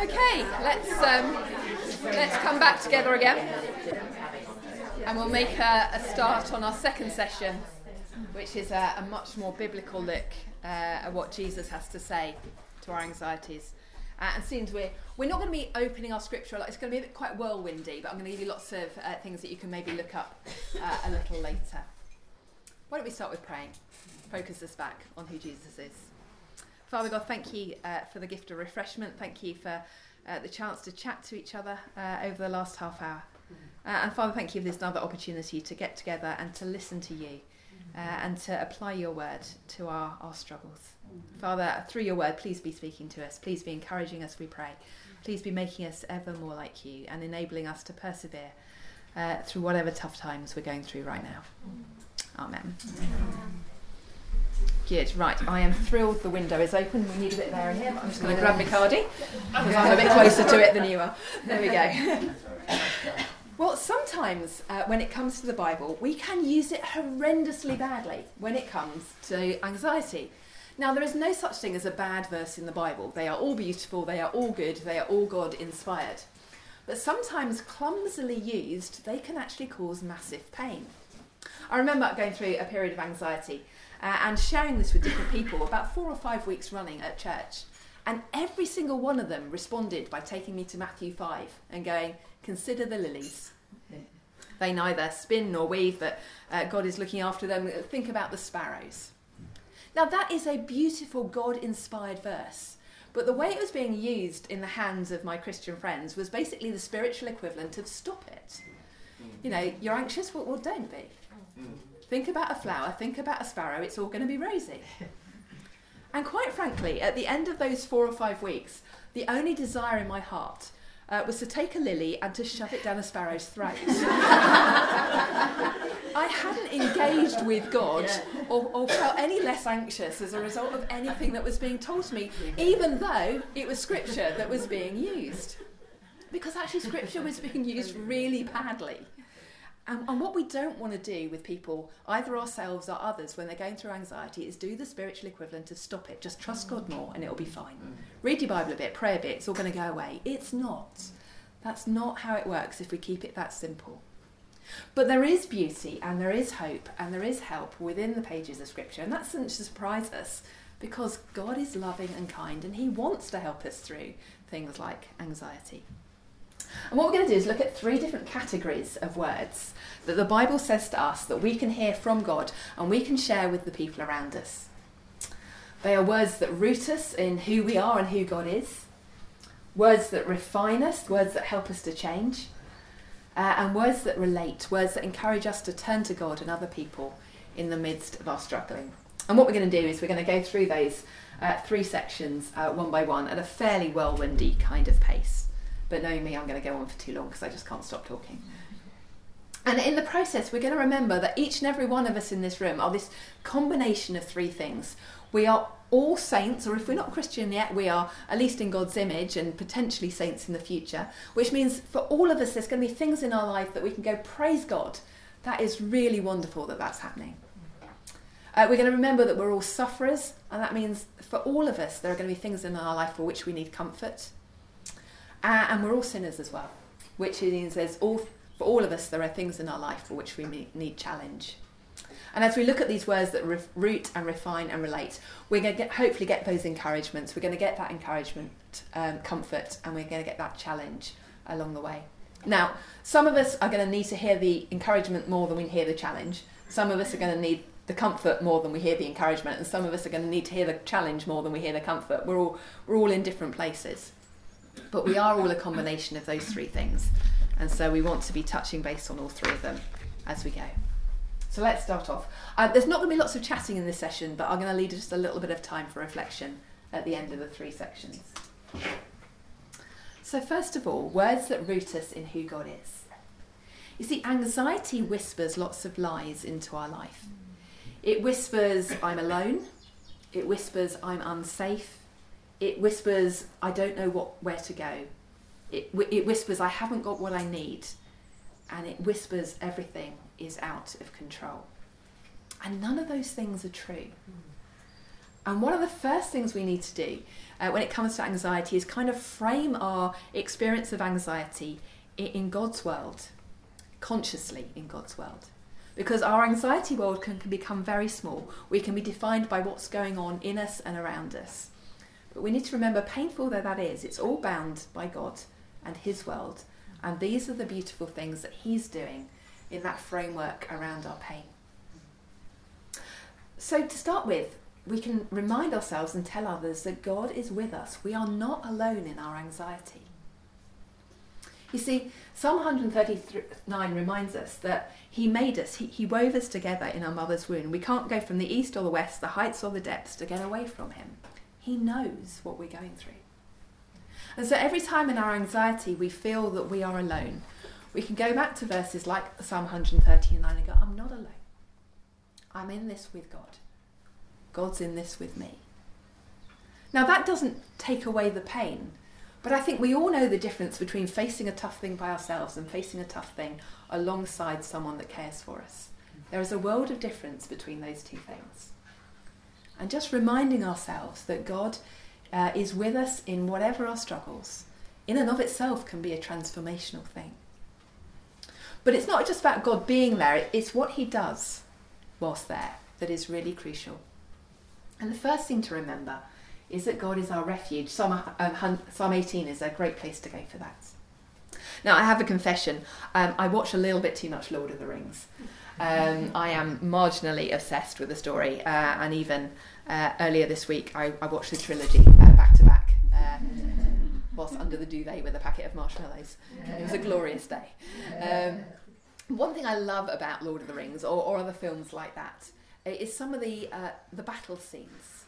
Okay, let's um, let's come back together again, and we'll make a, a start on our second session, which is a, a much more biblical look uh, at what Jesus has to say to our anxieties. Uh, and seems we're we're not going to be opening our scripture. It's going to be a bit quite whirlwindy, but I'm going to give you lots of uh, things that you can maybe look up uh, a little later. Why don't we start with praying? Focus us back on who Jesus is. Father God, thank you uh, for the gift of refreshment. Thank you for uh, the chance to chat to each other uh, over the last half hour. Uh, and Father, thank you for this another opportunity to get together and to listen to you uh, and to apply your word to our, our struggles. Father, through your word, please be speaking to us. Please be encouraging us, we pray. Please be making us ever more like you and enabling us to persevere uh, through whatever tough times we're going through right now. Amen. Amen. Good, right. I am thrilled the window is open. We need a bit of air in here, but I'm just going to grab my cardi because I'm a bit closer to it than you are. There we go. well, sometimes uh, when it comes to the Bible, we can use it horrendously badly when it comes to anxiety. Now, there is no such thing as a bad verse in the Bible. They are all beautiful, they are all good, they are all God inspired. But sometimes, clumsily used, they can actually cause massive pain. I remember going through a period of anxiety uh, and sharing this with different people about four or five weeks running at church. And every single one of them responded by taking me to Matthew 5 and going, Consider the lilies. They neither spin nor weave, but uh, God is looking after them. Think about the sparrows. Now, that is a beautiful God inspired verse. But the way it was being used in the hands of my Christian friends was basically the spiritual equivalent of stop it. You know, you're anxious, well, well don't be. Think about a flower, think about a sparrow, it's all going to be rosy. and quite frankly, at the end of those four or five weeks, the only desire in my heart uh, was to take a lily and to shove it down a sparrow's throat. I hadn't engaged with God or, or, felt any less anxious as a result of anything that was being told to me, even though it was scripture that was being used. Because actually, scripture was being used really badly. And, and, what we don't want to do with people, either ourselves or others, when they're going through anxiety, is do the spiritual equivalent of stop it. Just trust God more and it'll be fine. Mm. Read your Bible a bit, pray a bit, it's all going to go away. It's not. That's not how it works if we keep it that simple. But there is beauty and there is hope and there is help within the pages of Scripture. And that doesn't surprise us because God is loving and kind and He wants to help us through things like anxiety. And what we're going to do is look at three different categories of words that the Bible says to us that we can hear from God and we can share with the people around us. They are words that root us in who we are and who God is, words that refine us, words that help us to change, uh, and words that relate, words that encourage us to turn to God and other people in the midst of our struggling. And what we're going to do is we're going to go through those uh, three sections uh, one by one at a fairly whirlwindy kind of pace. But knowing me, I'm going to go on for too long because I just can't stop talking. And in the process, we're going to remember that each and every one of us in this room are this combination of three things. We are all saints, or if we're not Christian yet, we are at least in God's image and potentially saints in the future, which means for all of us, there's going to be things in our life that we can go, praise God. That is really wonderful that that's happening. Uh, we're going to remember that we're all sufferers, and that means for all of us, there are going to be things in our life for which we need comfort. Uh, and we're all sinners as well, which means there's all, for all of us, there are things in our life for which we need challenge. And as we look at these words that re- root and refine and relate, we're going to hopefully get those encouragements. We're going to get that encouragement, um, comfort, and we're going to get that challenge along the way. Now, some of us are going to need to hear the encouragement more than we hear the challenge. Some of us are going to need the comfort more than we hear the encouragement, and some of us are going to need to hear the challenge more than we hear the comfort. We're all we're all in different places. But we are all a combination of those three things. And so we want to be touching base on all three of them as we go. So let's start off. Uh, there's not going to be lots of chatting in this session, but I'm going to leave just a little bit of time for reflection at the end of the three sections. So, first of all, words that root us in who God is. You see, anxiety whispers lots of lies into our life. It whispers, I'm alone. It whispers, I'm unsafe it whispers, I don't know what where to go. It, it whispers, I haven't got what I need. And it whispers, everything is out of control. And none of those things are true. And one of the first things we need to do uh, when it comes to anxiety is kind of frame our experience of anxiety in, God's world, consciously in God's world. Because our anxiety world can, can become very small. We can be defined by what's going on in us and around us. But we need to remember, painful though that is, it's all bound by God and His world. And these are the beautiful things that He's doing in that framework around our pain. So, to start with, we can remind ourselves and tell others that God is with us. We are not alone in our anxiety. You see, Psalm 139 reminds us that He made us, He, he wove us together in our mother's womb. We can't go from the east or the west, the heights or the depths to get away from Him. He knows what we're going through. And so every time in our anxiety we feel that we are alone, we can go back to verses like Psalm 139 and go, I'm not alone. I'm in this with God. God's in this with me. Now, that doesn't take away the pain, but I think we all know the difference between facing a tough thing by ourselves and facing a tough thing alongside someone that cares for us. There is a world of difference between those two things. And just reminding ourselves that God uh, is with us in whatever our struggles, in and of itself, can be a transformational thing. But it's not just about God being there, it's what He does whilst there that is really crucial. And the first thing to remember is that God is our refuge. Psalm, um, Psalm 18 is a great place to go for that. Now, I have a confession. Um, I watch a little bit too much Lord of the Rings. Um, I am marginally obsessed with the story, uh, and even uh, earlier this week, I, I watched the trilogy uh, back to back. Uh, whilst under the duvet with a packet of marshmallows. It was a glorious day. Um, one thing I love about Lord of the Rings or, or other films like that is some of the uh, the battle scenes.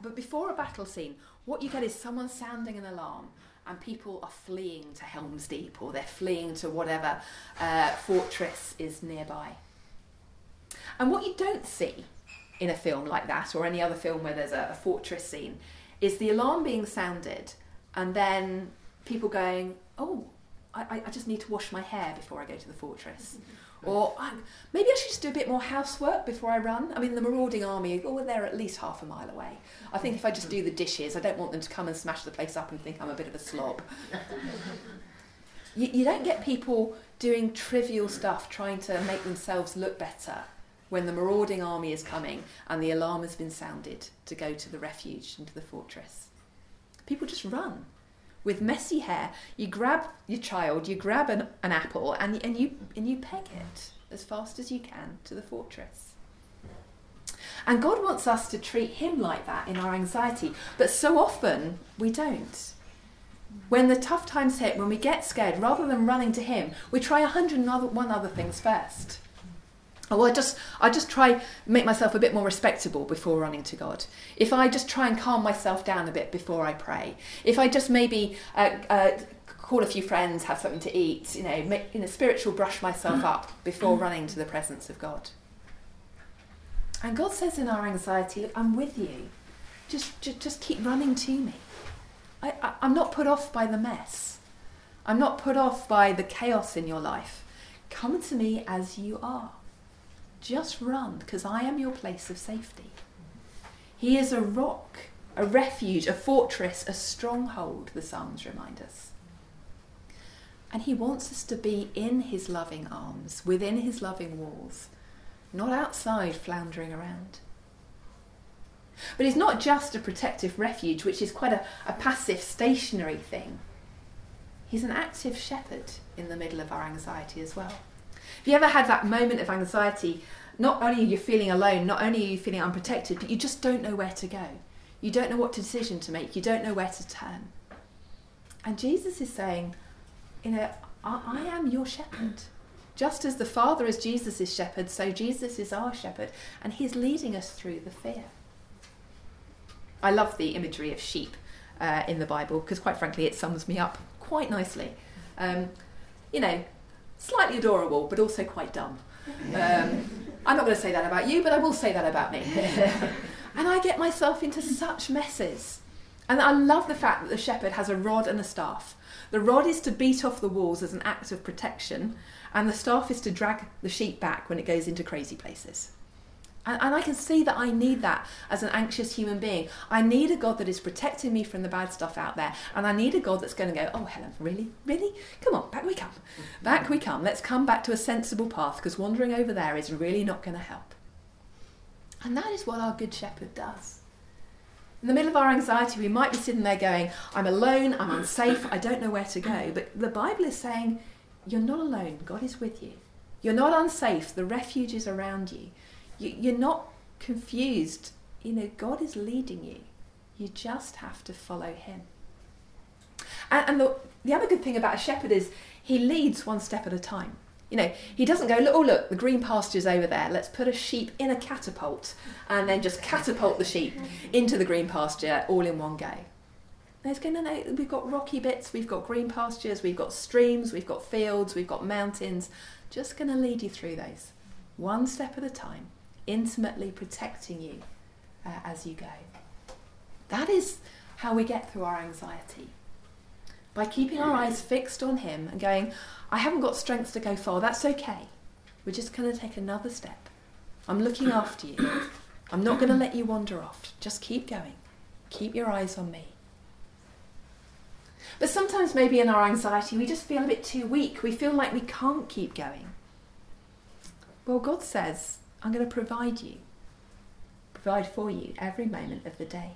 But before a battle scene, what you get is someone sounding an alarm, and people are fleeing to Helm's Deep or they're fleeing to whatever uh, fortress is nearby. And what you don't see in a film like that or any other film where there's a, a fortress scene is the alarm being sounded and then people going, "Oh, I, I just need to wash my hair before I go to the fortress." Or maybe I should just do a bit more housework before I run. I mean, the marauding army, oh, they're at least half a mile away. I think if I just do the dishes, I don't want them to come and smash the place up and think I'm a bit of a slob. you, you don't get people doing trivial stuff trying to make themselves look better when the marauding army is coming and the alarm has been sounded to go to the refuge and to the fortress. People just run with messy hair. You grab your child, you grab an, an apple, and, and, you, and you peg it as fast as you can to the fortress. And God wants us to treat Him like that in our anxiety, but so often we don't. When the tough times hit, when we get scared, rather than running to Him, we try a hundred and one other things first. Well, I just I just try make myself a bit more respectable before running to God. If I just try and calm myself down a bit before I pray. If I just maybe uh, uh, call a few friends, have something to eat, you know, make, you know, spiritual brush myself up before running to the presence of God. And God says in our anxiety, look, I'm with you. Just, just, just keep running to me. I, I, I'm not put off by the mess. I'm not put off by the chaos in your life. Come to me as you are. Just run, because I am your place of safety. He is a rock, a refuge, a fortress, a stronghold, the Psalms remind us. And he wants us to be in his loving arms, within his loving walls, not outside floundering around. But he's not just a protective refuge, which is quite a, a passive, stationary thing. He's an active shepherd in the middle of our anxiety as well. Have you ever had that moment of anxiety? Not only are you feeling alone, not only are you feeling unprotected, but you just don't know where to go. You don't know what decision to make. You don't know where to turn. And Jesus is saying, you know, I, I am your shepherd. Just as the Father is Jesus' shepherd, so Jesus is our shepherd, and he's leading us through the fear. I love the imagery of sheep uh, in the Bible because, quite frankly, it sums me up quite nicely. Um, you know, slightly adorable, but also quite dumb. Um, I'm not going to say that about you, but I will say that about me. and I get myself into such messes. And I love the fact that the shepherd has a rod and a staff. The rod is to beat off the walls as an act of protection, and the staff is to drag the sheep back when it goes into crazy places. And, and, I can see that I need that as an anxious human being. I need a God that is protecting me from the bad stuff out there. And I need a God that's going to go, oh, Helen, really? Really? Come on, back we come. Back we come. Let's come back to a sensible path because wandering over there is really not going to help. And that is what our Good Shepherd does. In the middle of our anxiety, we might be sitting there going, I'm alone, I'm unsafe, I don't know where to go. But the Bible is saying, You're not alone, God is with you. You're not unsafe, the refuge is around you. You are not confused. You know, God is leading you. You just have to follow Him. And, and the, the other good thing about a shepherd is he leads one step at a time. You know, he doesn't go, oh, look, the green pasture's over there. Let's put a sheep in a catapult and then just catapult the sheep into the green pasture all in one go. There's going to know we've got rocky bits, we've got green pastures, we've got streams, we've got fields, we've got mountains. Just going to lead you through those, one step at a time, intimately protecting you uh, as you go. That is how we get through our anxiety. By keeping our eyes fixed on Him and going, I haven't got strength to go far. That's okay. We're just going to take another step. I'm looking after you. I'm not going to let you wander off. Just keep going. Keep your eyes on me. But sometimes, maybe in our anxiety, we just feel a bit too weak. We feel like we can't keep going. Well, God says, I'm going to provide you, provide for you every moment of the day.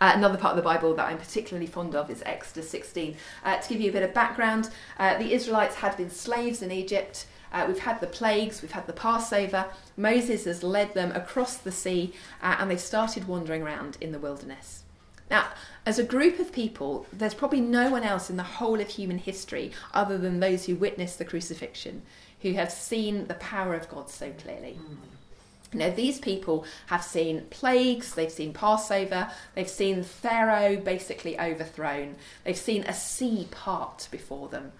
Uh, another part of the Bible that I'm particularly fond of is Exodus 16. Uh, to give you a bit of background, uh, the Israelites had been slaves in Egypt. Uh, we've had the plagues, we've had the Passover. Moses has led them across the sea uh, and they've started wandering around in the wilderness. Now, as a group of people, there's probably no one else in the whole of human history other than those who witnessed the crucifixion who have seen the power of God so clearly. Mm. Now, these people have seen plagues, they've seen Passover, they've seen Pharaoh basically overthrown, they've seen a sea part before them.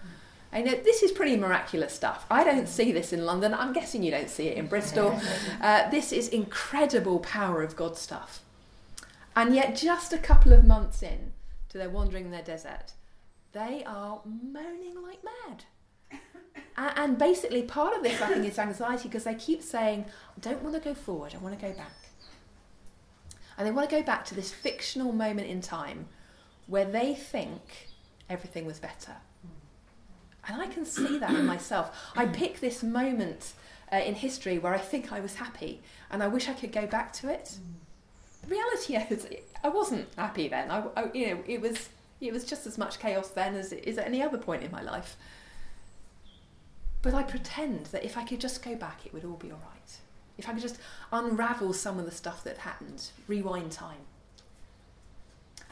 I know this is pretty miraculous stuff. I don't see this in London. I'm guessing you don't see it in Bristol. Uh, this is incredible power of God stuff. And yet, just a couple of months in to their wandering in their desert, they are moaning like mad. And basically, part of this, I think, is anxiety because they keep saying, I don't want to go forward, I want to go back. And they want to go back to this fictional moment in time where they think everything was better. And I can see that in myself. I pick this moment uh, in history where I think I was happy and I wish I could go back to it. The reality is, I wasn't happy then. I, I, you know, it was, it was just as much chaos then as it is at any other point in my life. But I pretend that if I could just go back, it would all be all right. If I could just unravel some of the stuff that happened, rewind time.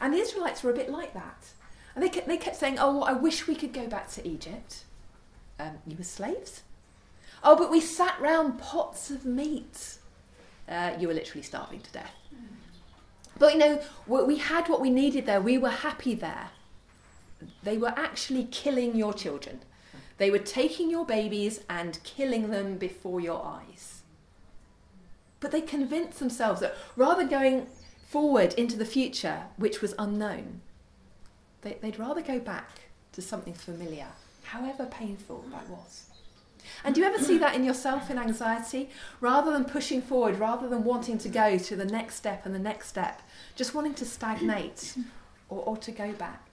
And the Israelites were a bit like that. And they kept, they kept saying, Oh, I wish we could go back to Egypt. Um, you were slaves? Oh, but we sat round pots of meat. Uh, you were literally starving to death. But you know, we had what we needed there. We were happy there. They were actually killing your children. They were taking your babies and killing them before your eyes. But they convinced themselves that rather going forward into the future, which was unknown, they, would rather go back to something familiar, however painful that was. And do you ever see that in yourself in anxiety? Rather than pushing forward, rather than wanting to go to the next step and the next step, just wanting to stagnate or, or to go back.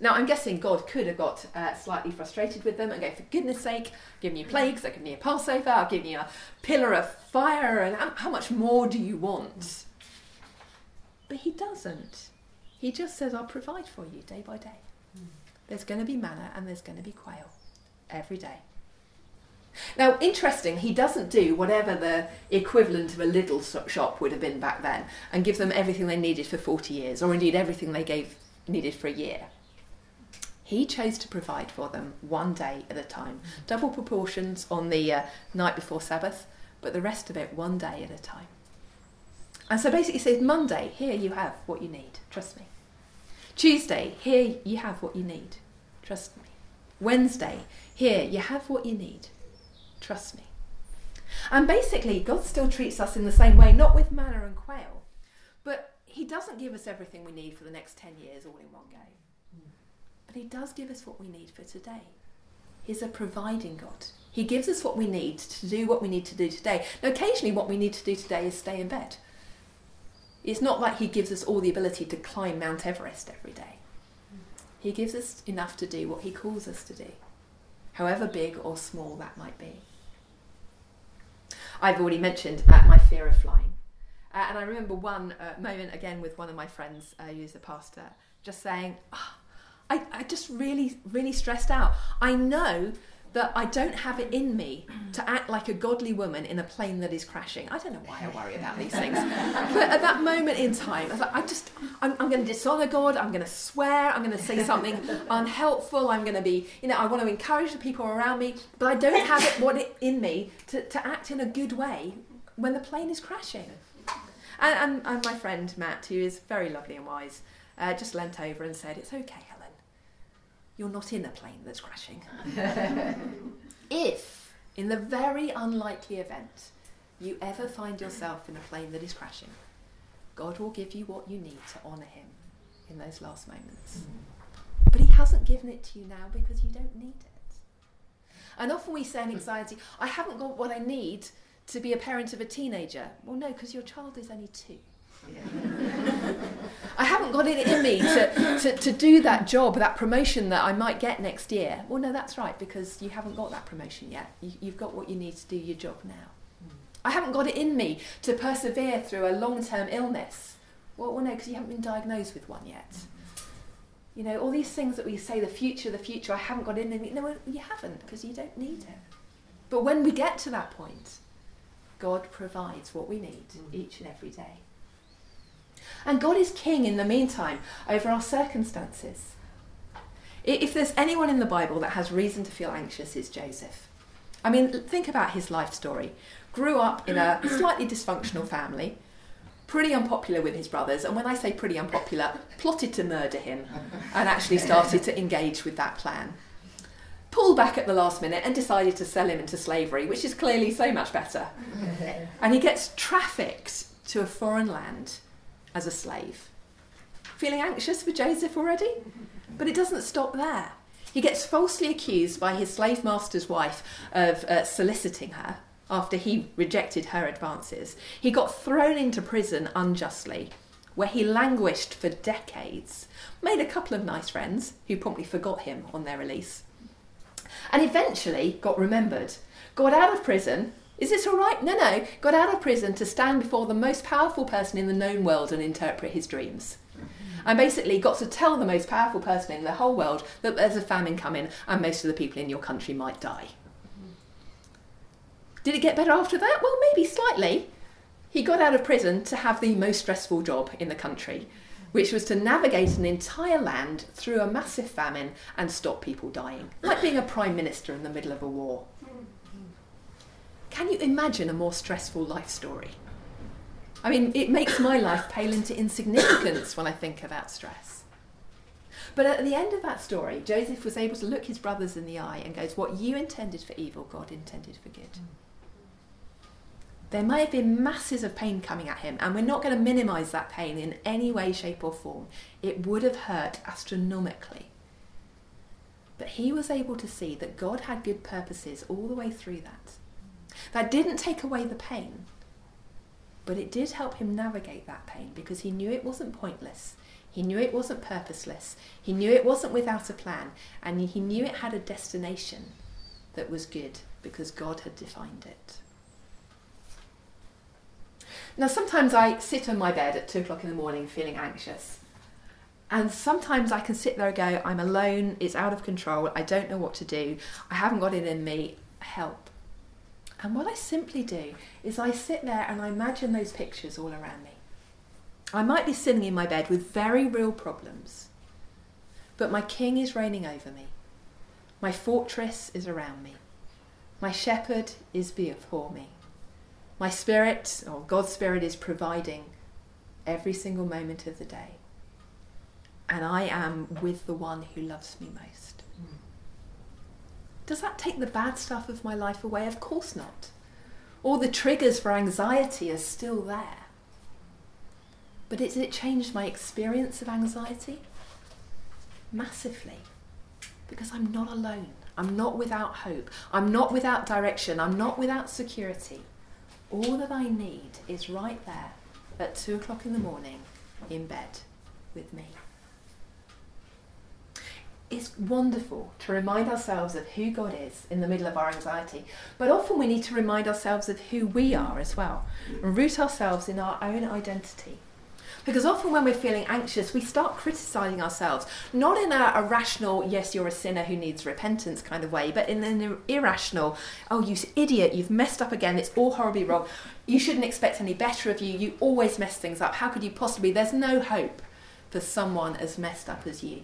Now, I'm guessing God could have got uh, slightly frustrated with them and go, for goodness sake, I've given you plagues, I've given you a Passover, I've given you a pillar of fire, and how, how much more do you want? But He doesn't. He just says, I'll provide for you day by day. There's going to be manna and there's going to be quail every day. Now, interesting, he doesn't do whatever the equivalent of a little shop would have been back then and give them everything they needed for 40 years, or indeed everything they gave needed for a year. He chose to provide for them one day at a time, double proportions on the uh, night before Sabbath, but the rest of it one day at a time. And so basically, he says, Monday, here you have what you need, trust me. Tuesday, here you have what you need, trust me. Wednesday, here you have what you need, trust me. And basically, God still treats us in the same way, not with manna and quail, but He doesn't give us everything we need for the next 10 years all in one go. But He does give us what we need for today. He's a providing God. He gives us what we need to do what we need to do today. Now, occasionally, what we need to do today is stay in bed. It's not like He gives us all the ability to climb Mount Everest every day. He gives us enough to do what He calls us to do, however big or small that might be. I've already mentioned uh, my fear of flying. Uh, and I remember one uh, moment again with one of my friends uh, who's a pastor, just saying, oh, I, I just really, really stressed out. I know that I don't have it in me to act like a godly woman in a plane that is crashing. I don't know why I worry about these things. but at that moment in time, I was like, I just, I'm, I'm going to dishonour God, I'm going to swear, I'm going to say something unhelpful, I'm going to be, you know, I want to encourage the people around me, but I don't have it, what it in me to, to act in a good way when the plane is crashing. And, and, and my friend Matt, who is very lovely and wise, uh, just leant over and said, It's okay, you're not in a plane that's crashing. if, in the very unlikely event, you ever find yourself in a plane that is crashing, God will give you what you need to honour Him in those last moments. But He hasn't given it to you now because you don't need it. And often we say in anxiety, I haven't got what I need to be a parent of a teenager. Well, no, because your child is only two. I haven't got it in me to, to, to do that job, that promotion that I might get next year. Well, no, that's right, because you haven't got that promotion yet. You, you've got what you need to do your job now. I haven't got it in me to persevere through a long term illness. Well, well no, because you haven't been diagnosed with one yet. You know, all these things that we say, the future, the future, I haven't got it in me. No, you haven't, because you don't need it. But when we get to that point, God provides what we need mm. each and every day. And God is king in the meantime over our circumstances. If there's anyone in the Bible that has reason to feel anxious, it's Joseph. I mean, think about his life story. Grew up in a slightly dysfunctional family, pretty unpopular with his brothers, and when I say pretty unpopular, plotted to murder him and actually started to engage with that plan. Pulled back at the last minute and decided to sell him into slavery, which is clearly so much better. And he gets trafficked to a foreign land as a slave. Feeling anxious for Joseph already? But it doesn't stop there. He gets falsely accused by his slave master's wife of uh, soliciting her after he rejected her advances. He got thrown into prison unjustly, where he languished for decades, made a couple of nice friends who promptly forgot him on their release, and eventually got remembered. Got out of prison is this all right? No, no. Got out of prison to stand before the most powerful person in the known world and interpret his dreams. And basically got to tell the most powerful person in the whole world that there's a famine coming and most of the people in your country might die. Did it get better after that? Well, maybe slightly. He got out of prison to have the most stressful job in the country, which was to navigate an entire land through a massive famine and stop people dying, like being a prime minister in the middle of a war. Can you imagine a more stressful life story? I mean, it makes my life pale into insignificance when I think about stress. But at the end of that story, Joseph was able to look his brothers in the eye and goes, What you intended for evil, God intended for good. There may have been masses of pain coming at him, and we're not going to minimise that pain in any way, shape, or form. It would have hurt astronomically. But he was able to see that God had good purposes all the way through that. That didn't take away the pain, but it did help him navigate that pain because he knew it wasn't pointless. He knew it wasn't purposeless. He knew it wasn't without a plan. And he knew it had a destination that was good because God had defined it. Now, sometimes I sit on my bed at two o'clock in the morning feeling anxious. And sometimes I can sit there and go, I'm alone, it's out of control, I don't know what to do, I haven't got it in me, help. And what I simply do is I sit there and I imagine those pictures all around me. I might be sitting in my bed with very real problems, but my king is reigning over me. My fortress is around me. My shepherd is before me. My spirit, or God's spirit, is providing every single moment of the day. And I am with the one who loves me most. Does that take the bad stuff of my life away? Of course not. All the triggers for anxiety are still there. But has it changed my experience of anxiety? Massively. Because I'm not alone. I'm not without hope. I'm not without direction. I'm not without security. All that I need is right there at two o'clock in the morning in bed with me. It's wonderful to remind ourselves of who God is in the middle of our anxiety, but often we need to remind ourselves of who we are as well and root ourselves in our own identity. Because often when we're feeling anxious, we start criticizing ourselves, not in a, a, rational, yes, you're a sinner who needs repentance kind of way, but in an irrational, oh, you idiot, you've messed up again, it's all horribly wrong. You shouldn't expect any better of you, you always mess things up. How could you possibly? There's no hope for someone as messed up as you.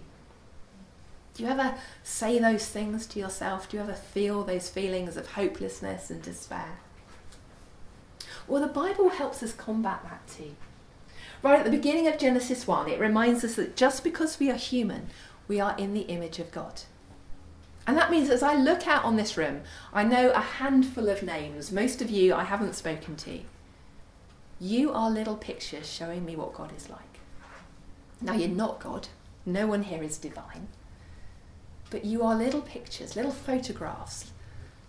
Do you ever say those things to yourself? Do you ever feel those feelings of hopelessness and despair? Well, the Bible helps us combat that too. Right at the beginning of Genesis 1, it reminds us that just because we are human, we are in the image of God. And that means as I look out on this room, I know a handful of names. Most of you I haven't spoken to. You are little pictures showing me what God is like. Now, you're not God, no one here is divine. But you are little pictures, little photographs,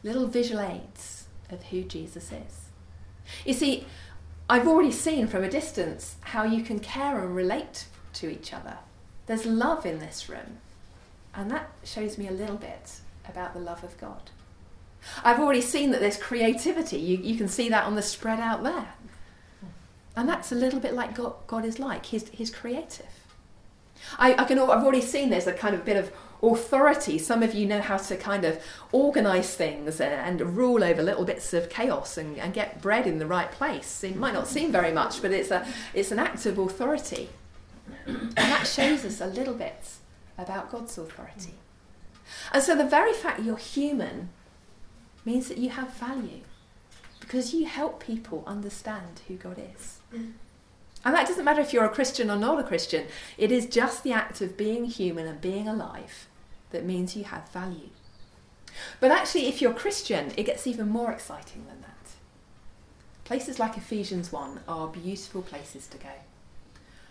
little visual aids of who Jesus is. You see, I've already seen from a distance how you can care and relate to each other. There's love in this room, and that shows me a little bit about the love of God. I've already seen that there's creativity. You, you can see that on the spread out there. And that's a little bit like God, God is like. He's, he's creative. I, I can, I've already seen there's a kind of bit of authority. Some of you know how to kind of organise things and, and, rule over little bits of chaos and, and, get bread in the right place. It might not seem very much, but it's, a, it's an act of authority. And that shows us a little bit about God's authority. And so the very fact you're human means that you have value because you help people understand who God is. And that doesn't matter if you're a Christian or not a Christian, it is just the act of being human and being alive that means you have value. But actually, if you're Christian, it gets even more exciting than that. Places like Ephesians 1 are beautiful places to go.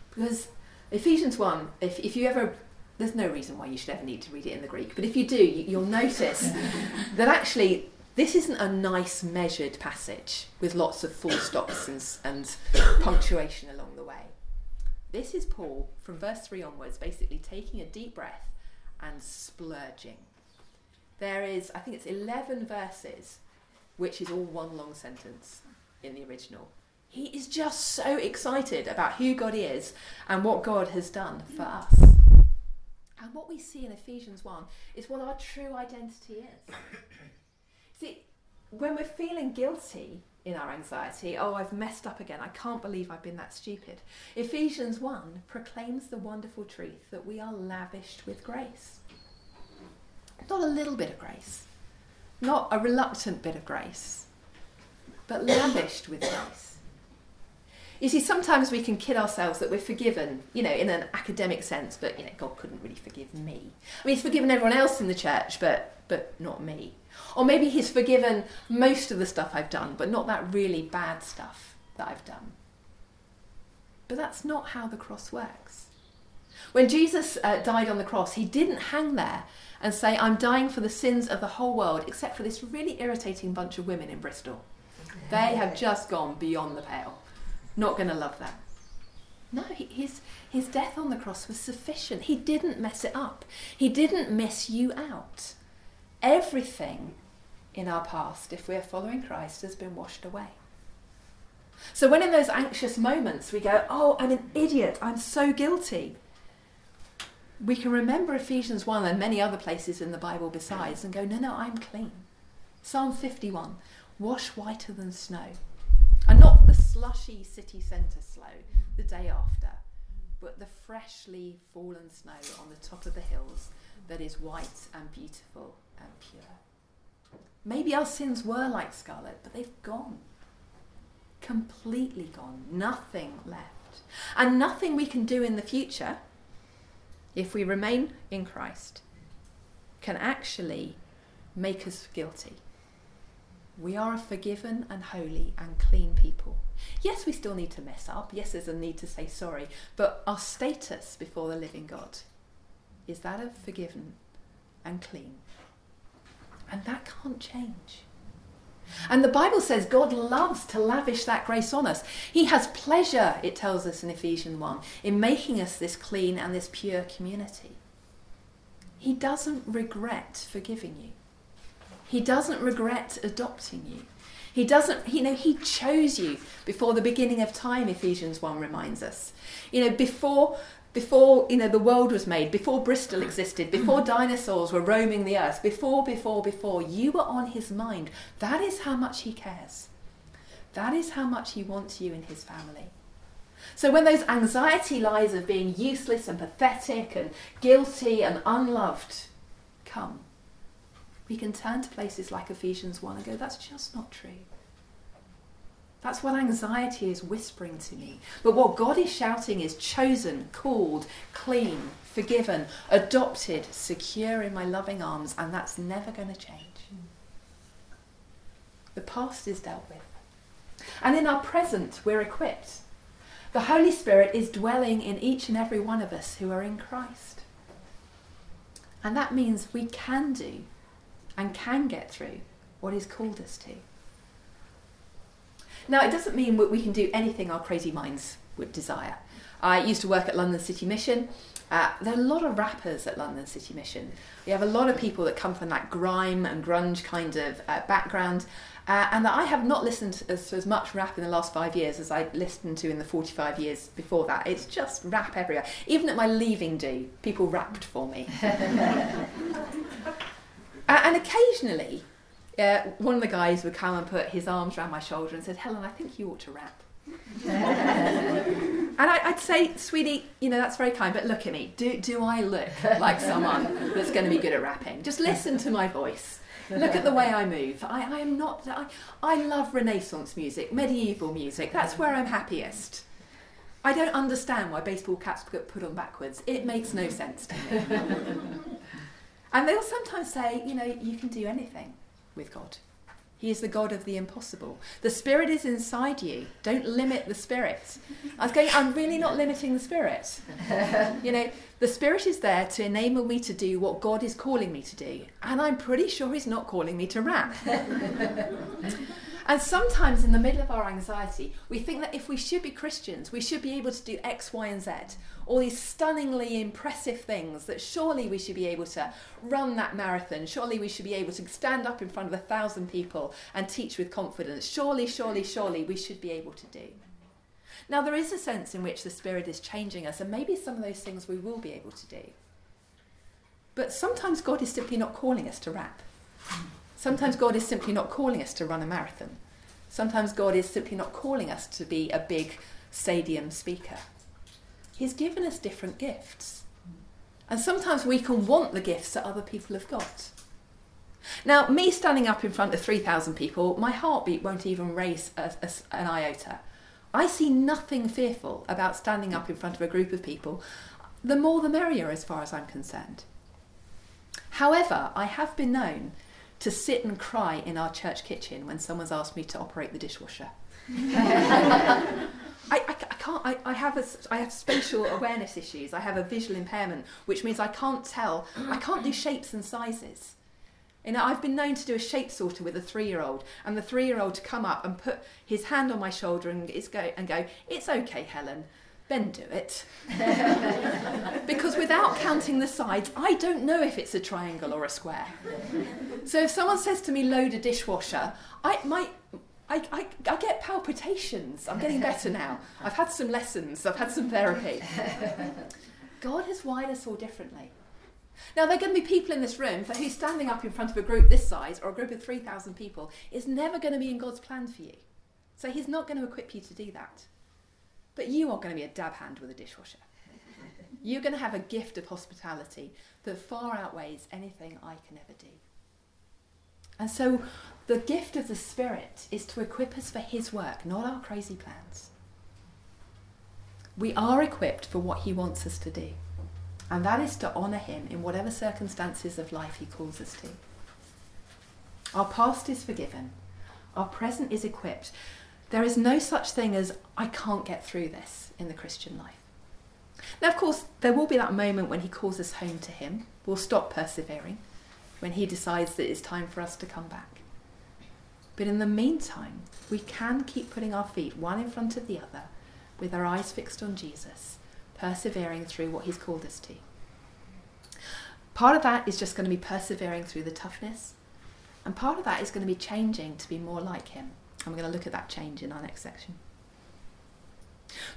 Because Ephesians 1, if, if you ever, there's no reason why you should ever need to read it in the Greek, but if you do, you'll notice that actually this isn't a nice measured passage with lots of full stops and, and punctuation along the way. This is Paul from verse 3 onwards, basically taking a deep breath and splurging. There is, I think it's 11 verses, which is all one long sentence in the original. He is just so excited about who God is and what God has done for us. And what we see in Ephesians 1 is what our true identity is. see, when we're feeling guilty in our anxiety, oh, I've messed up again, I can't believe I've been that stupid. Ephesians 1 proclaims the wonderful truth that we are lavished with grace. Not a little bit of grace, not a reluctant bit of grace, but lavished with grace. You see, sometimes we can kid ourselves that we're forgiven, you know, in an academic sense, but you know, God couldn't really forgive me. I mean, He's forgiven everyone else in the church, but but not me. Or maybe He's forgiven most of the stuff I've done, but not that really bad stuff that I've done. But that's not how the cross works. When Jesus uh, died on the cross, He didn't hang there and say, I'm dying for the sins of the whole world, except for this really irritating bunch of women in Bristol. They have just gone beyond the pale. Not going to love that. No, his, his death on the cross was sufficient. He didn't mess it up, he didn't miss you out. Everything in our past, if we're following Christ, has been washed away. So when in those anxious moments we go, Oh, I'm an idiot, I'm so guilty, we can remember Ephesians 1 and many other places in the Bible besides and go, No, no, I'm clean. Psalm 51 Wash whiter than snow. And not the slushy city centre snow the day after, but the freshly fallen snow on the top of the hills that is white and beautiful and pure. Maybe our sins were like scarlet, but they've gone. Completely gone. Nothing left. And nothing we can do in the future, if we remain in Christ, can actually make us guilty. We are a forgiven and holy and clean people. Yes, we still need to mess up. Yes, there's a need to say sorry. But our status before the living God is that of forgiven and clean. And that can't change. And the Bible says God loves to lavish that grace on us. He has pleasure, it tells us in Ephesians 1, in making us this clean and this pure community. He doesn't regret forgiving you. He doesn't regret adopting you. He doesn't, you know, he chose you before the beginning of time, Ephesians 1 reminds us. You know, before before you know the world was made, before Bristol existed, before mm-hmm. dinosaurs were roaming the earth, before, before, before, you were on his mind. That is how much he cares. That is how much he wants you in his family. So when those anxiety lies of being useless and pathetic and guilty and unloved come, we can turn to places like Ephesians 1 and go, that's just not true. That's what anxiety is whispering to me. But what God is shouting is chosen, called, clean, forgiven, adopted, secure in my loving arms, and that's never going to change. The past is dealt with. And in our present, we're equipped. The Holy Spirit is dwelling in each and every one of us who are in Christ. And that means we can do and can get through what He's called us to. Now, it doesn't mean we can do anything our crazy minds would desire. I used to work at London City Mission. Uh, there are a lot of rappers at London City Mission. We have a lot of people that come from that grime and grunge kind of uh, background. Uh, and I have not listened to as, as, much rap in the last five years as I listened to in the 45 years before that. It's just rap everywhere. Even at my leaving do, people rapped for me. and occasionally, uh, one of the guys would come and put his arms around my shoulder and said, Helen, I think you ought to rap. and I, would say, sweetie, you know, that's very kind, but look at me. Do, do I look like someone that's going to be good at rapping? Just listen to my voice. Look at the way I move. I, I am not, I, I love Renaissance music, medieval music. That's where I'm happiest. I don't understand why baseball caps get put on backwards. It makes no sense to me. and they'll sometimes say, you know, you can do anything with God. He is the God of the impossible. The Spirit is inside you. Don't limit the Spirit. I was going, I'm really not limiting the Spirit. you know, the Spirit is there to enable me to do what God is calling me to do. And I'm pretty sure He's not calling me to rap. And sometimes in the middle of our anxiety, we think that if we should be Christians, we should be able to do X, Y, and Z. All these stunningly impressive things that surely we should be able to run that marathon. Surely we should be able to stand up in front of a thousand people and teach with confidence. Surely, surely, surely we should be able to do. Now, there is a sense in which the Spirit is changing us, and maybe some of those things we will be able to do. But sometimes God is simply not calling us to rap. Sometimes God is simply not calling us to run a marathon. Sometimes God is simply not calling us to be a big stadium speaker. He's given us different gifts. And sometimes we can want the gifts that other people have got. Now, me standing up in front of 3,000 people, my heartbeat won't even raise a, a, an iota. I see nothing fearful about standing up in front of a group of people. The more the merrier, as far as I'm concerned. However, I have been known to sit and cry in our church kitchen when someone's asked me to operate the dishwasher. I, I, I, can't. I, I have a, I have spatial awareness issues. I have a visual impairment, which means I can't tell. I can't do shapes and sizes. You know, I've been known to do a shape sorter with a three-year-old, and the three-year-old to come up and put his hand on my shoulder and, go, and go, "It's okay, Helen then do it. because without counting the sides, I don't know if it's a triangle or a square. So if someone says to me, load a dishwasher, I might. I, I, I get palpitations. I'm getting better now. I've had some lessons, I've had some therapy. God has wired us all differently. Now, there are going to be people in this room for who standing up in front of a group this size or a group of 3,000 people is never going to be in God's plan for you. So He's not going to equip you to do that. But you are going to be a dab hand with a dishwasher. You're going to have a gift of hospitality that far outweighs anything I can ever do. And so the gift of the Spirit is to equip us for His work, not our crazy plans. We are equipped for what He wants us to do, and that is to honour Him in whatever circumstances of life He calls us to. Our past is forgiven, our present is equipped. There is no such thing as, I can't get through this in the Christian life. Now, of course, there will be that moment when He calls us home to Him. We'll stop persevering. when He decides that it's time for us to come back. But in the meantime, we can keep putting our feet one in front of the other with our eyes fixed on Jesus, persevering through what He's called us to. Part of that is just going to be persevering through the toughness, and part of that is going to be changing to be more like Him. And we're going to look at that change in our next section.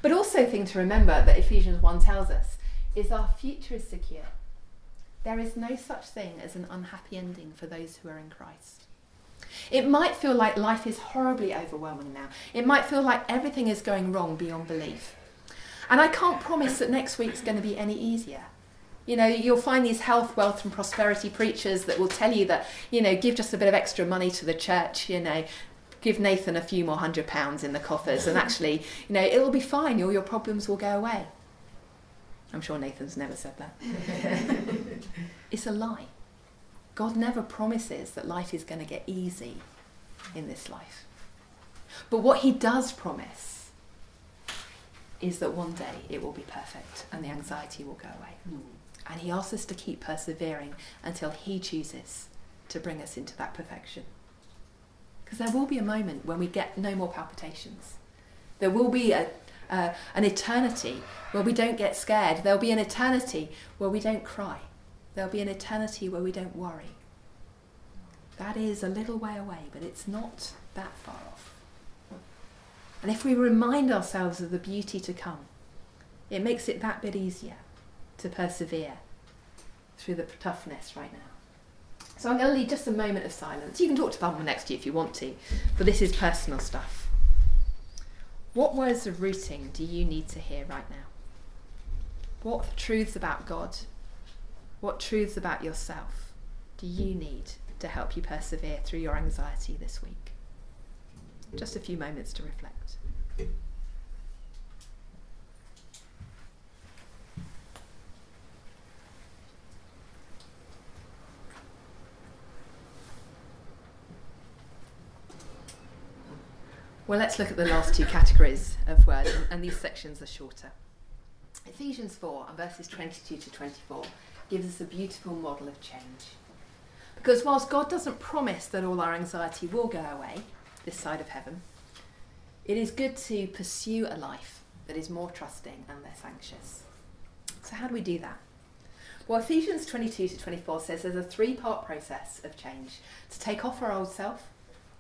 But also, thing to remember that Ephesians 1 tells us is our future is secure. There is no such thing as an unhappy ending for those who are in Christ. It might feel like life is horribly overwhelming now. It might feel like everything is going wrong beyond belief. And I can't promise that next week's going to be any easier. You know, you'll find these health, wealth, and prosperity preachers that will tell you that, you know, give just a bit of extra money to the church, you know, give Nathan a few more hundred pounds in the coffers, and actually, you know, it'll be fine, all your problems will go away. I'm sure Nathan's never said that. it's a lie. God never promises that life is going to get easy in this life. But what he does promise is that one day it will be perfect and the anxiety will go away. Mm. And he asks us to keep persevering until he chooses to bring us into that perfection. Because there will be a moment when we get no more palpitations. There will be a, an eternity where we don't get scared. There'll be an eternity where we don't cry. There'll be an eternity where we don't worry. That is a little way away, but it's not that far off. And if we remind ourselves of the beauty to come, it makes it that bit easier to persevere through the toughness right now. So I'm going to leave just a moment of silence. You can talk to someone next to you if you want to, but this is personal stuff. What words of rooting do you need to hear right now? What truths about God, what truths about yourself do you need to help you persevere through your anxiety this week? Just a few moments to reflect. Well, let's look at the last two categories of words, and these sections are shorter. Ephesians 4 and verses 22 to 24 gives us a beautiful model of change. Because whilst God doesn't promise that all our anxiety will go away this side of heaven, it is good to pursue a life that is more trusting and less anxious. So, how do we do that? Well, Ephesians 22 to 24 says there's a three part process of change to take off our old self,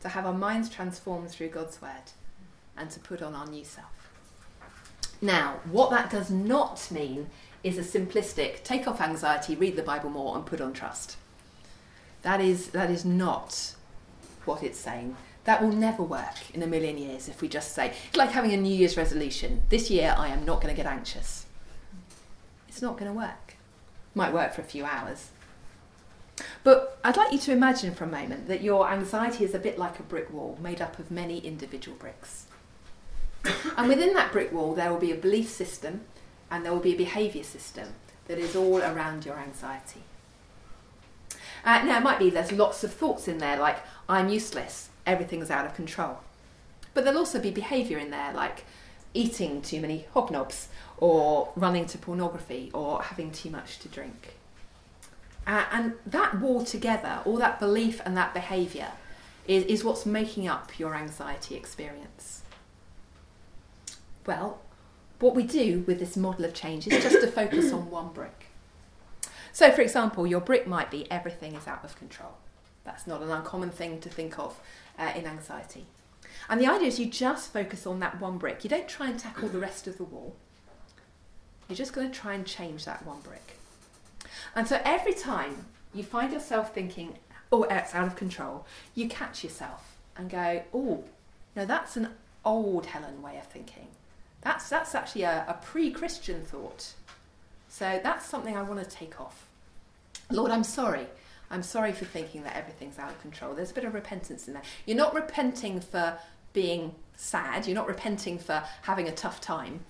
to have our minds transformed through God's word and to put on our new self. Now, what that does not mean is a simplistic take off anxiety, read the Bible more, and put on trust. That is, that is not what it's saying. That will never work in a million years if we just say, it's like having a New Year's resolution. This year I am not going to get anxious. It's not going to work. Might work for a few hours, but I'd like you to imagine for a moment that your anxiety is a bit like a brick wall made up of many individual bricks. and within that brick wall, there will be a belief system and there will be a behaviour system that is all around your anxiety. Uh, now, it might be there's lots of thoughts in there like, I'm useless, everything's out of control. But there'll also be behaviour in there like eating too many hobnobs, or running to pornography, or having too much to drink. Uh, and that wall together, all that belief and that behaviour, is, is what's making up your anxiety experience. Well, what we do with this model of change is just to focus on one brick. So, for example, your brick might be everything is out of control. That's not an uncommon thing to think of uh, in anxiety. And the idea is you just focus on that one brick. You don't try and tackle the rest of the wall. You're just going to try and change that one brick. And so every time you find yourself thinking, oh, it's out of control, you catch yourself and go, oh, no, that's an old Helen way of thinking. That's, that's actually a, a pre Christian thought. So that's something I want to take off. Lord, I'm sorry. I'm sorry for thinking that everything's out of control. There's a bit of repentance in there. You're not repenting for being sad, you're not repenting for having a tough time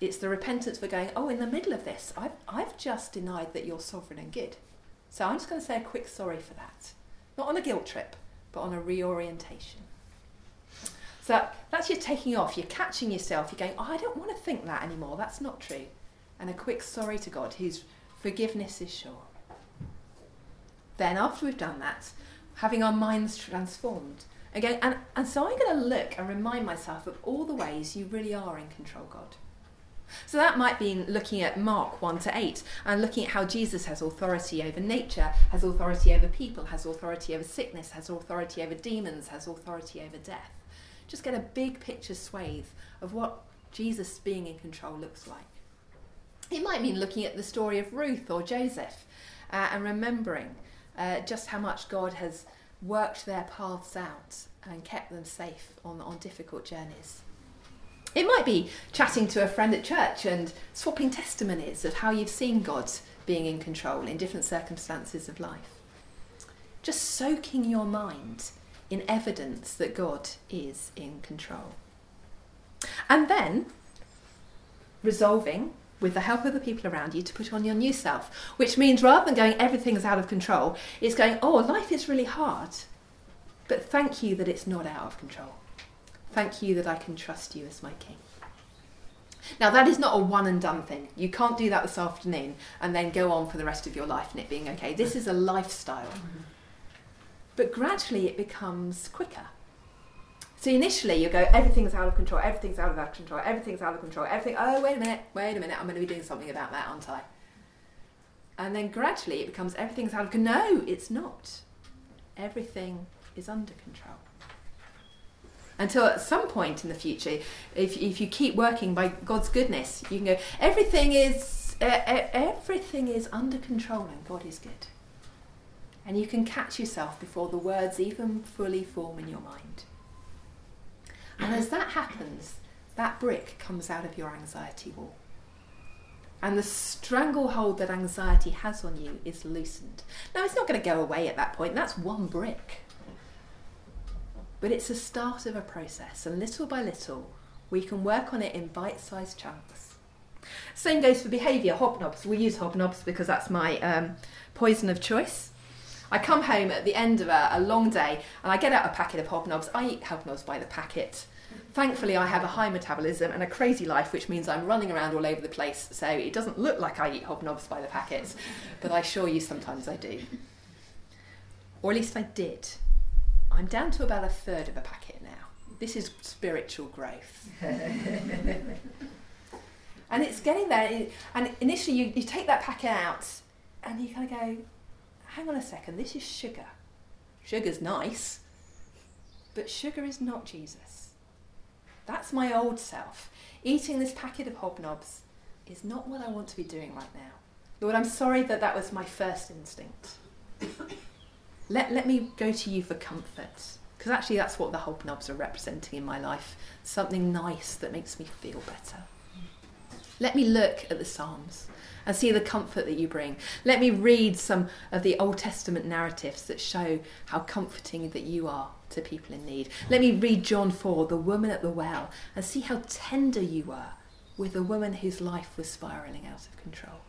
it's the repentance for going, oh, in the middle of this, I've, I've just denied that you're sovereign and good. So I'm just going to say a quick sorry for that. Not on a guilt trip, but on a reorientation. So that's your taking off, you're catching yourself, you're going, oh, I don't want to think that anymore, that's not true. And a quick sorry to God, whose forgiveness is sure. then after we've done that, having our minds transformed. Again, and, and so I'm going to look and remind myself of all the ways you really are in control, God. So that might be looking at Mark 1 to 8 and looking at how Jesus has authority over nature, has authority over people, has authority over sickness, has authority over demons, has authority over death. Just get a big picture swathe of what Jesus being in control looks like. It might mean looking at the story of Ruth or Joseph uh, and remembering uh, just how much God has worked their paths out and kept them safe on, on difficult journeys. It might be chatting to a friend at church and swapping testimonies of how you've seen God being in control in different circumstances of life. Just soaking your mind in evidence that God is in control. And then resolving with the help of the people around you to put on your new self, which means rather than going everything's out of control, it's going, oh, life is really hard, but thank you that it's not out of control. Thank you that I can trust you as my king. Now, that is not a one and done thing. You can't do that this afternoon and then go on for the rest of your life and it being okay. This is a lifestyle. But gradually it becomes quicker. So initially you go, everything's out of control, everything's out of control, everything's out of control, everything, oh, wait a minute, wait a minute, I'm going to be doing something about that, aren't I? And then gradually it becomes everything's out of control. No, it's not. Everything is under control. Until at some point in the future, if, if you keep working by God's goodness, you can go, everything is, uh, everything is under control and God is good. And you can catch yourself before the words even fully form in your mind. And as that happens, that brick comes out of your anxiety wall. And the stranglehold that anxiety has on you is loosened. Now, it's not going to go away at that point. That's one brick. But it's the start of a process, and little by little, we can work on it in bite sized chunks. Same goes for behaviour, hobnobs. We use hobnobs because that's my um, poison of choice. I come home at the end of a, a, long day and I get out a packet of hobnobs. I eat hobnobs by the packet. Thankfully, I have a high metabolism and a crazy life, which means I'm running around all over the place, so it doesn't look like I eat hobnobs by the packets, but I assure you sometimes I do. Or at least I did. I'm down to about a third of a packet now. This is spiritual growth. and it's getting there. And initially, you, you take that packet out and you kind of go, hang on a second, this is sugar. Sugar's nice, but sugar is not Jesus. That's my old self. Eating this packet of hobnobs is not what I want to be doing right now. Lord, I'm sorry that that was my first instinct. Let, let me go to you for comfort. Because actually, that's what the hobnobs are representing in my life something nice that makes me feel better. Let me look at the Psalms and see the comfort that you bring. Let me read some of the Old Testament narratives that show how comforting that you are to people in need. Let me read John 4, the woman at the well, and see how tender you were with a woman whose life was spiraling out of control.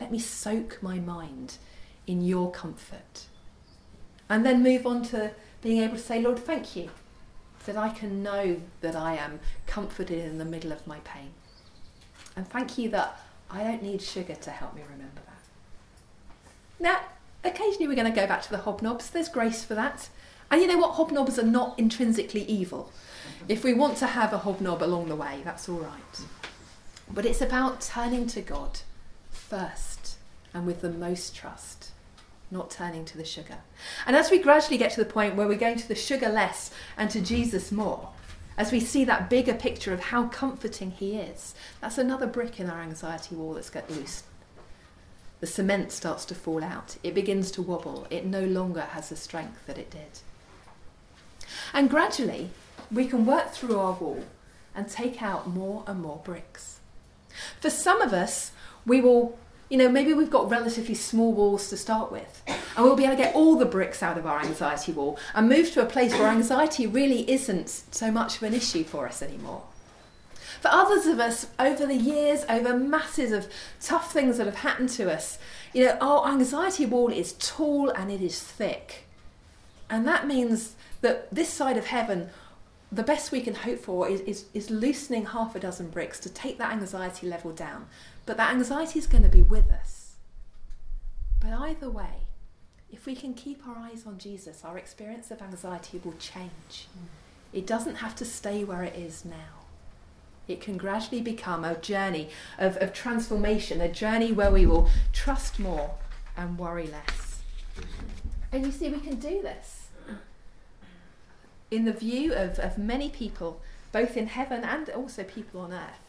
Let me soak my mind in your comfort. And then move on to being able to say, Lord, thank you that I can know that I am comforted in the middle of my pain. And thank you that I don't need sugar to help me remember that. Now, occasionally we're going to go back to the hobnobs. There's grace for that. And you know what? Hobnobs are not intrinsically evil. If we want to have a hobnob along the way, that's all right. But it's about turning to God first and with the most trust, not turning to the sugar. And as we gradually get to the point where we're going to the sugar less and to Jesus more, as we see that bigger picture of how comforting He is, that's another brick in our anxiety wall that's got loose. The cement starts to fall out, it begins to wobble, it no longer has the strength that it did. And gradually, we can work through our wall and take out more and more bricks. For some of us, we will you know, maybe we've got relatively small walls to start with, and we'll be able to get all the bricks out of our anxiety wall and move to a place where anxiety really isn't so much of an issue for us anymore. For others of us, over the years, over masses of tough things that have happened to us, you know, our anxiety wall is tall and it is thick. And that means that this side of heaven, the best we can hope for is, is, is loosening half a dozen bricks to take that anxiety level down but that anxiety is going to be with us. But either way, if we can keep our eyes on Jesus, our experience of anxiety will change. Mm. It doesn't have to stay where it is now. It can gradually become a journey of, of transformation, a journey where we will trust more and worry less. And you see, we can do this. In the view of, of many people, both in heaven and also people on earth,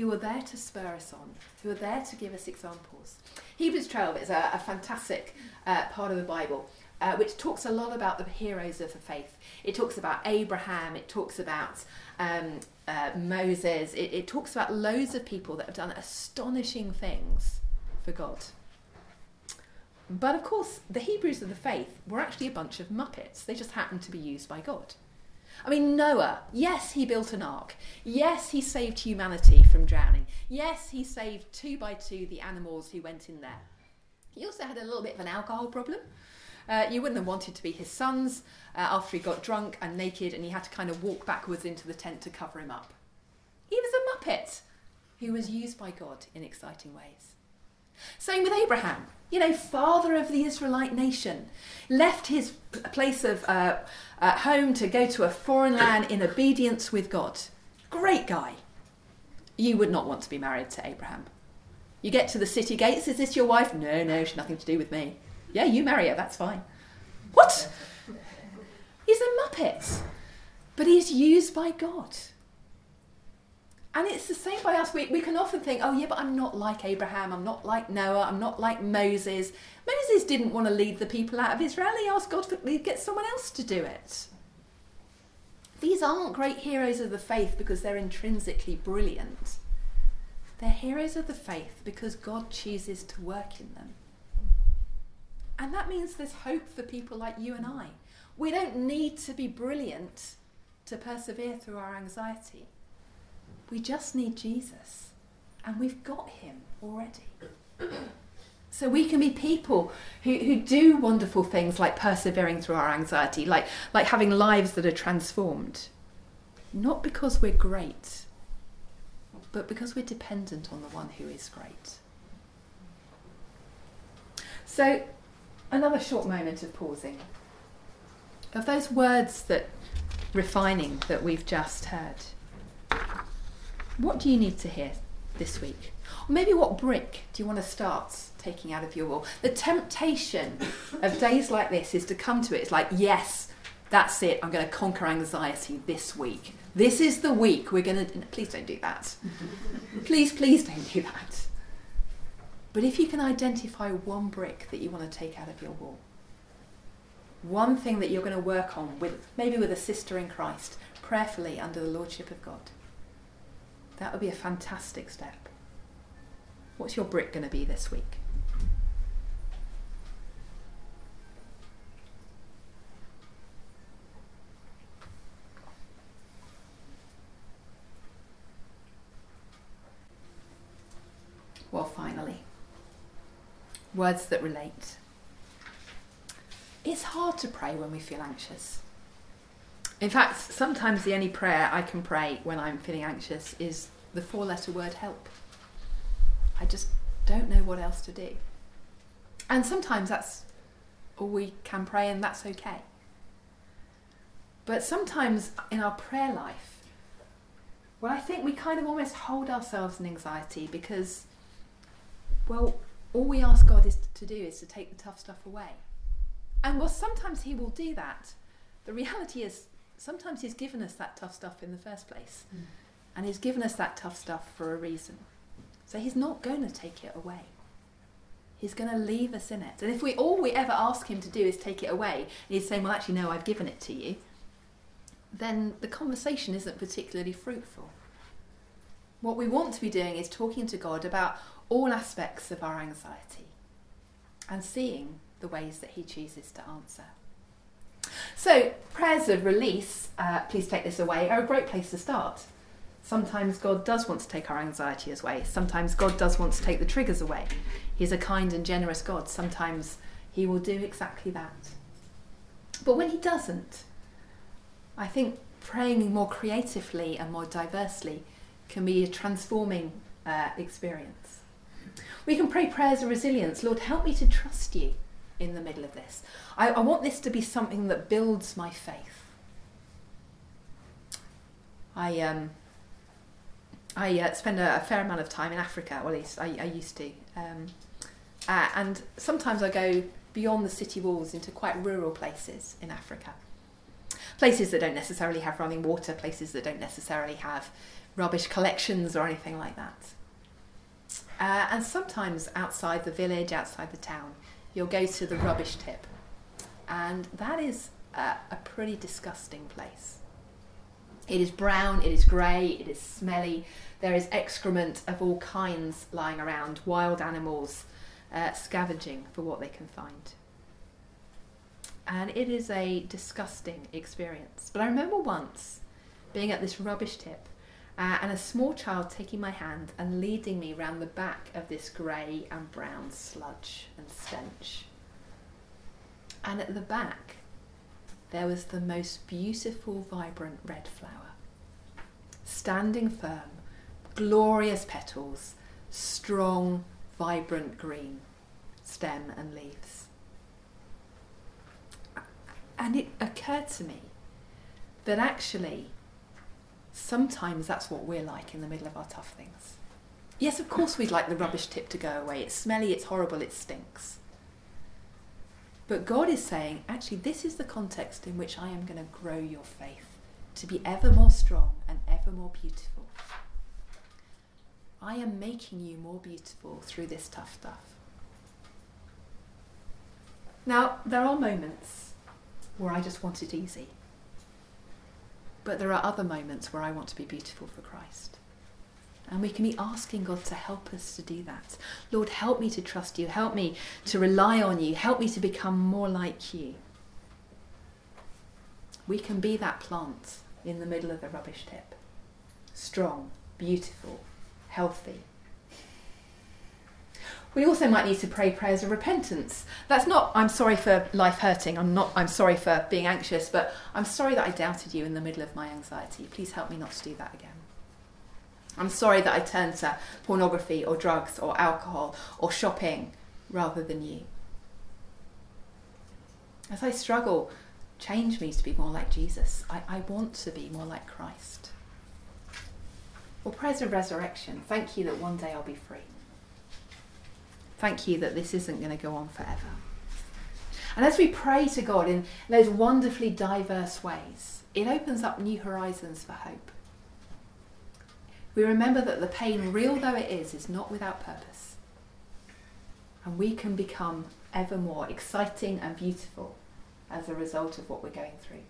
who are there to spur us on, who are there to give us examples. Hebrews 12 is a, a fantastic uh, part of the Bible. Uh, which talks a lot about the heroes of the faith. It talks about Abraham, it talks about um, uh, Moses, it, it talks about loads of people that have done astonishing things for God. But of course, the Hebrews of the faith were actually a bunch of muppets. They just happened to be used by God. I mean, Noah, yes, he built an ark. Yes, he saved humanity from drowning. Yes, he saved two by two the animals who went in there. He also had a little bit of an alcohol problem. Uh, you wouldn't have wanted to be his sons uh, after he got drunk and naked and he had to kind of walk backwards into the tent to cover him up. He was a muppet who was used by God in exciting ways. Same with Abraham, you know, father of the Israelite nation, left his place of uh, uh, home to go to a foreign land in obedience with God. Great guy. You would not want to be married to Abraham. You get to the city gates, is this your wife? No, no, she's nothing to do with me. Yeah, you marry her, that's fine. What? He's a muppet. But he's used by God. And it's the same by us. We, we can often think, oh, yeah, but I'm not like Abraham. I'm not like Noah. I'm not like Moses. Moses didn't want to lead the people out of Israel. He asked God to get someone else to do it. These aren't great heroes of the faith because they're intrinsically brilliant. They're heroes of the faith because God chooses to work in them. And that means there's hope for people like you and I. We don't need to be brilliant to persevere through our anxiety. We just need Jesus. And we've got him already. So we can be people who, who do wonderful things like persevering through our anxiety, like, like having lives that are transformed. Not because we're great, but because we're dependent on the one who is great. So another short moment of pausing. Of those words that refining that we've just heard, what do you need to hear this week? Or maybe what brick do you want to start taking out of your wall? The temptation of days like this is to come to it. It's like, yes, that's it. I'm going to conquer anxiety this week. This is the week we're going to. Please don't do that. please, please don't do that. But if you can identify one brick that you want to take out of your wall, one thing that you're going to work on with maybe with a sister in Christ, prayerfully under the lordship of God, that would be a fantastic step. What's your brick going to be this week? Well, finally, words that relate. It's hard to pray when we feel anxious. In fact, sometimes the only prayer I can pray when I'm feeling anxious is the four letter word help. I just don't know what else to do. And sometimes that's all we can pray, and that's okay. But sometimes in our prayer life, well, I think we kind of almost hold ourselves in anxiety because, well, all we ask God is to do is to take the tough stuff away. And well, sometimes He will do that. The reality is, sometimes He's given us that tough stuff in the first place. Mm. And He's given us that tough stuff for a reason. So He's not going to take it away. He's going to leave us in it. And if we all we ever ask Him to do is take it away, and He's saying, Well, actually, no, I've given it to you, then the conversation isn't particularly fruitful. What we want to be doing is talking to God about all aspects of our anxiety and seeing the ways that He chooses to answer. So, prayers of release, uh, please take this away, are a great place to start. Sometimes God does want to take our anxiety away. Sometimes God does want to take the triggers away. He's a kind and generous God. Sometimes He will do exactly that. But when He doesn't, I think praying more creatively and more diversely can be a transforming uh, experience. We can pray prayers of resilience. Lord, help me to trust you in the middle of this. I, I want this to be something that builds my faith. I um, I uh, spend a, a, fair amount of time in Africa, or at least I, I used to. Um, uh, and sometimes I go beyond the city walls into quite rural places in Africa. Places that don't necessarily have running water, places that don't necessarily have rubbish collections or anything like that. Uh, and sometimes outside the village, outside the town, you'll go to the rubbish tip. And that is a, a pretty disgusting place. It is brown, it is grey, it is smelly. There is excrement of all kinds lying around, wild animals uh, scavenging for what they can find. And it is a disgusting experience. But I remember once being at this rubbish tip uh, and a small child taking my hand and leading me round the back of this grey and brown sludge and stench. And at the back, there was the most beautiful, vibrant red flower, standing firm, glorious petals, strong, vibrant green stem and leaves. And it occurred to me that actually, sometimes that's what we're like in the middle of our tough things. Yes, of course, we'd like the rubbish tip to go away. It's smelly, it's horrible, it stinks. But God is saying, actually, this is the context in which I am going to grow your faith to be ever more strong and ever more beautiful. I am making you more beautiful through this tough stuff. Now, there are moments where I just want it easy. But there are other moments where I want to be beautiful for Christ. And we can be asking God to help us to do that. Lord, help me to trust you. Help me to rely on you. Help me to become more like you. We can be that plant in the middle of the rubbish tip. Strong, beautiful, healthy. We also might need to pray prayers of repentance. That's not, I'm sorry for life hurting, I'm not, I'm sorry for being anxious, but I'm sorry that I doubted you in the middle of my anxiety. Please help me not to do that again. I'm sorry that I turned to pornography or drugs or alcohol or shopping rather than you. As I struggle, change me to be more like Jesus. I, I want to be more like Christ. Or prayers of resurrection. Thank you that one day I'll be free. Thank you that this isn't going to go on forever. And as we pray to God in those wonderfully diverse ways, it opens up new horizons for hope. We remember that the pain, real though it is, is not without purpose. And we can become ever more exciting and beautiful as a result of what we're going through.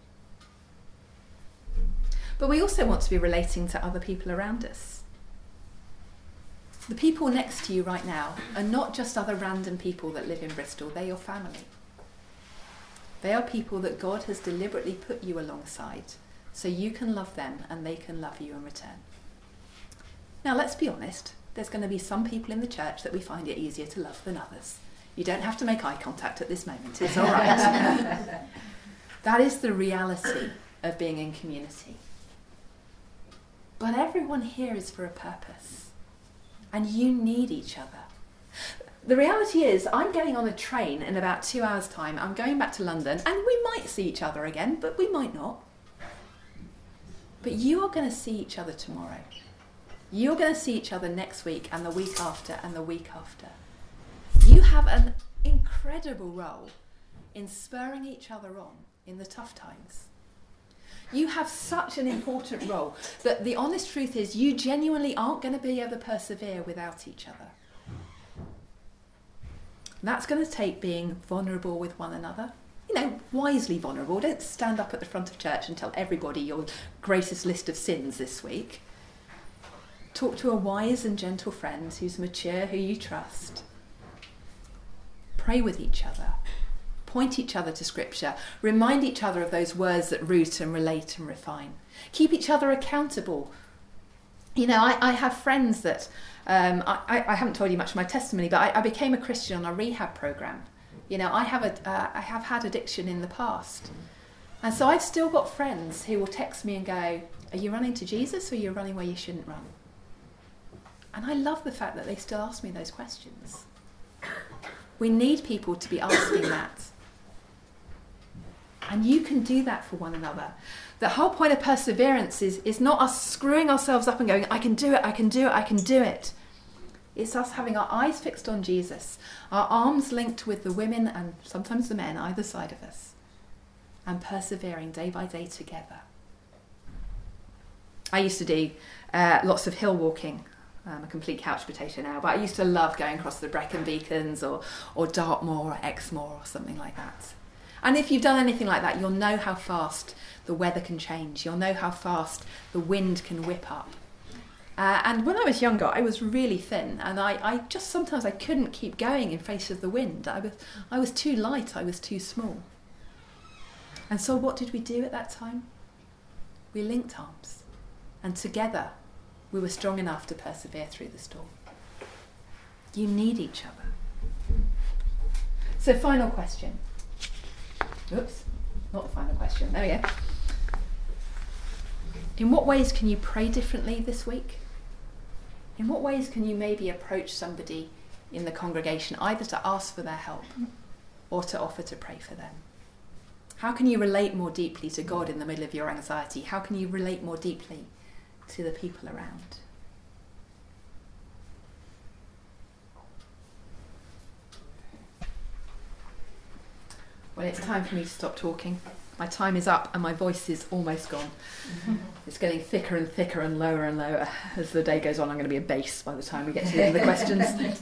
But we also want to be relating to other people around us. The people next to you right now are not just other random people that live in Bristol, they're your family. They are people that God has deliberately put you alongside so you can love them and they can love you in return. Now, let's be honest, there's going to be some people in the church that we find it easier to love than others. You don't have to make eye contact at this moment, it's all right. that is the reality of being in community. But everyone here is for a purpose, and you need each other. The reality is, I'm getting on a train in about two hours' time. I'm going back to London, and we might see each other again, but we might not. But you are going to see each other tomorrow. You're going to see each other next week and the week after and the week after. You have an incredible role in spurring each other on in the tough times. You have such an important role that the honest truth is you genuinely aren't going to be able to persevere without each other. That's going to take being vulnerable with one another. You know, wisely vulnerable. Don't stand up at the front of church and tell everybody your greatest list of sins this week. Talk to a wise and gentle friend who's mature, who you trust. Pray with each other. Point each other to Scripture. Remind each other of those words that root and relate and refine. Keep each other accountable. You know, I, I have friends that, um, I, I haven't told you much of my testimony, but I, I became a Christian on a rehab program. You know, I have, a, uh, I have had addiction in the past. And so I've still got friends who will text me and go, Are you running to Jesus or are you running where you shouldn't run? And I love the fact that they still ask me those questions. We need people to be asking that. And you can do that for one another. The whole point of perseverance is, is not us screwing ourselves up and going, I can do it, I can do it, I can do it. It's us having our eyes fixed on Jesus, our arms linked with the women and sometimes the men either side of us, and persevering day by day together. I used to do uh, lots of hill walking. I'm a complete couch potato now, but I used to love going across the Brecon Beacons or, or Dartmoor or Exmoor or something like that. And if you've done anything like that, you'll know how fast the weather can change. You'll know how fast the wind can whip up. Uh, and when I was younger, I was really thin, and I, I just sometimes I couldn't keep going in face of the wind. I was, I was too light. I was too small. And so, what did we do at that time? We linked arms, and together, we were strong enough to persevere through the storm. You need each other. So, final question. Oops, not the final question. There we go. In what ways can you pray differently this week? In what ways can you maybe approach somebody in the congregation either to ask for their help or to offer to pray for them? How can you relate more deeply to God in the middle of your anxiety? How can you relate more deeply to the people around? Well, it's time for me to stop talking. My time is up and my voice is almost gone. Mm-hmm. It's getting thicker and thicker and lower and lower. As the day goes on, I'm going to be a bass by the time we get to the end of the questions.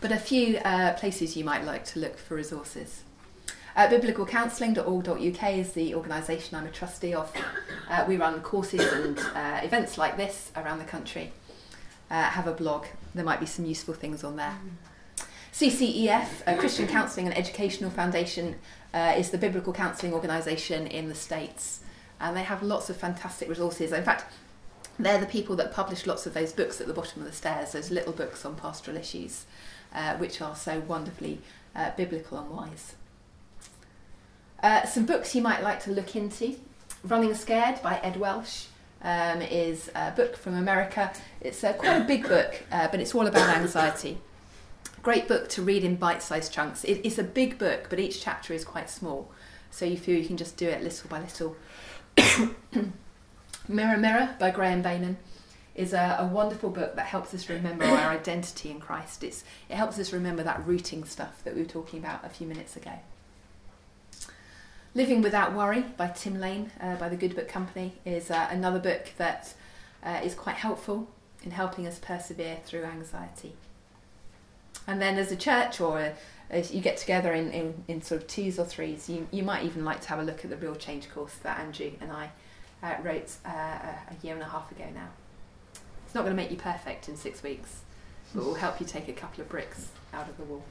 but a few uh, places you might like to look for resources. Uh, biblicalcounselling.org.uk is the organisation I'm a trustee of. Uh, we run courses and uh, events like this around the country. Uh, have a blog, there might be some useful things on there. Mm. CCEF, Christian Counselling and Educational Foundation, uh, is the biblical counselling organisation in the States. And they have lots of fantastic resources. In fact, they're the people that publish lots of those books at the bottom of the stairs, those little books on pastoral issues, uh, which are so wonderfully uh, biblical and wise. Uh, some books you might like to look into. Running Scared by Ed Welch. um, is a book from America. It's uh, quite a big book, uh, but it's all about anxiety. Great book to read in bite sized chunks. It, it's a big book, but each chapter is quite small. So you feel you can just do it little by little. Mirror Mirror by Graham Beynon is a, a, wonderful book that helps us remember our identity in Christ. It's, it helps us remember that rooting stuff that we were talking about a few minutes ago. Living Without Worry by Tim Lane uh, by the Good Book Company is uh, another book that uh, is quite helpful in helping us persevere through anxiety. And then as a church or as you get together in, in, in, sort of twos or threes, you, you might even like to have a look at the Real Change course that Andrew and I uh, wrote uh, a year and a half ago now. It's not going to make you perfect in six weeks, but it will help you take a couple of bricks out of the wall.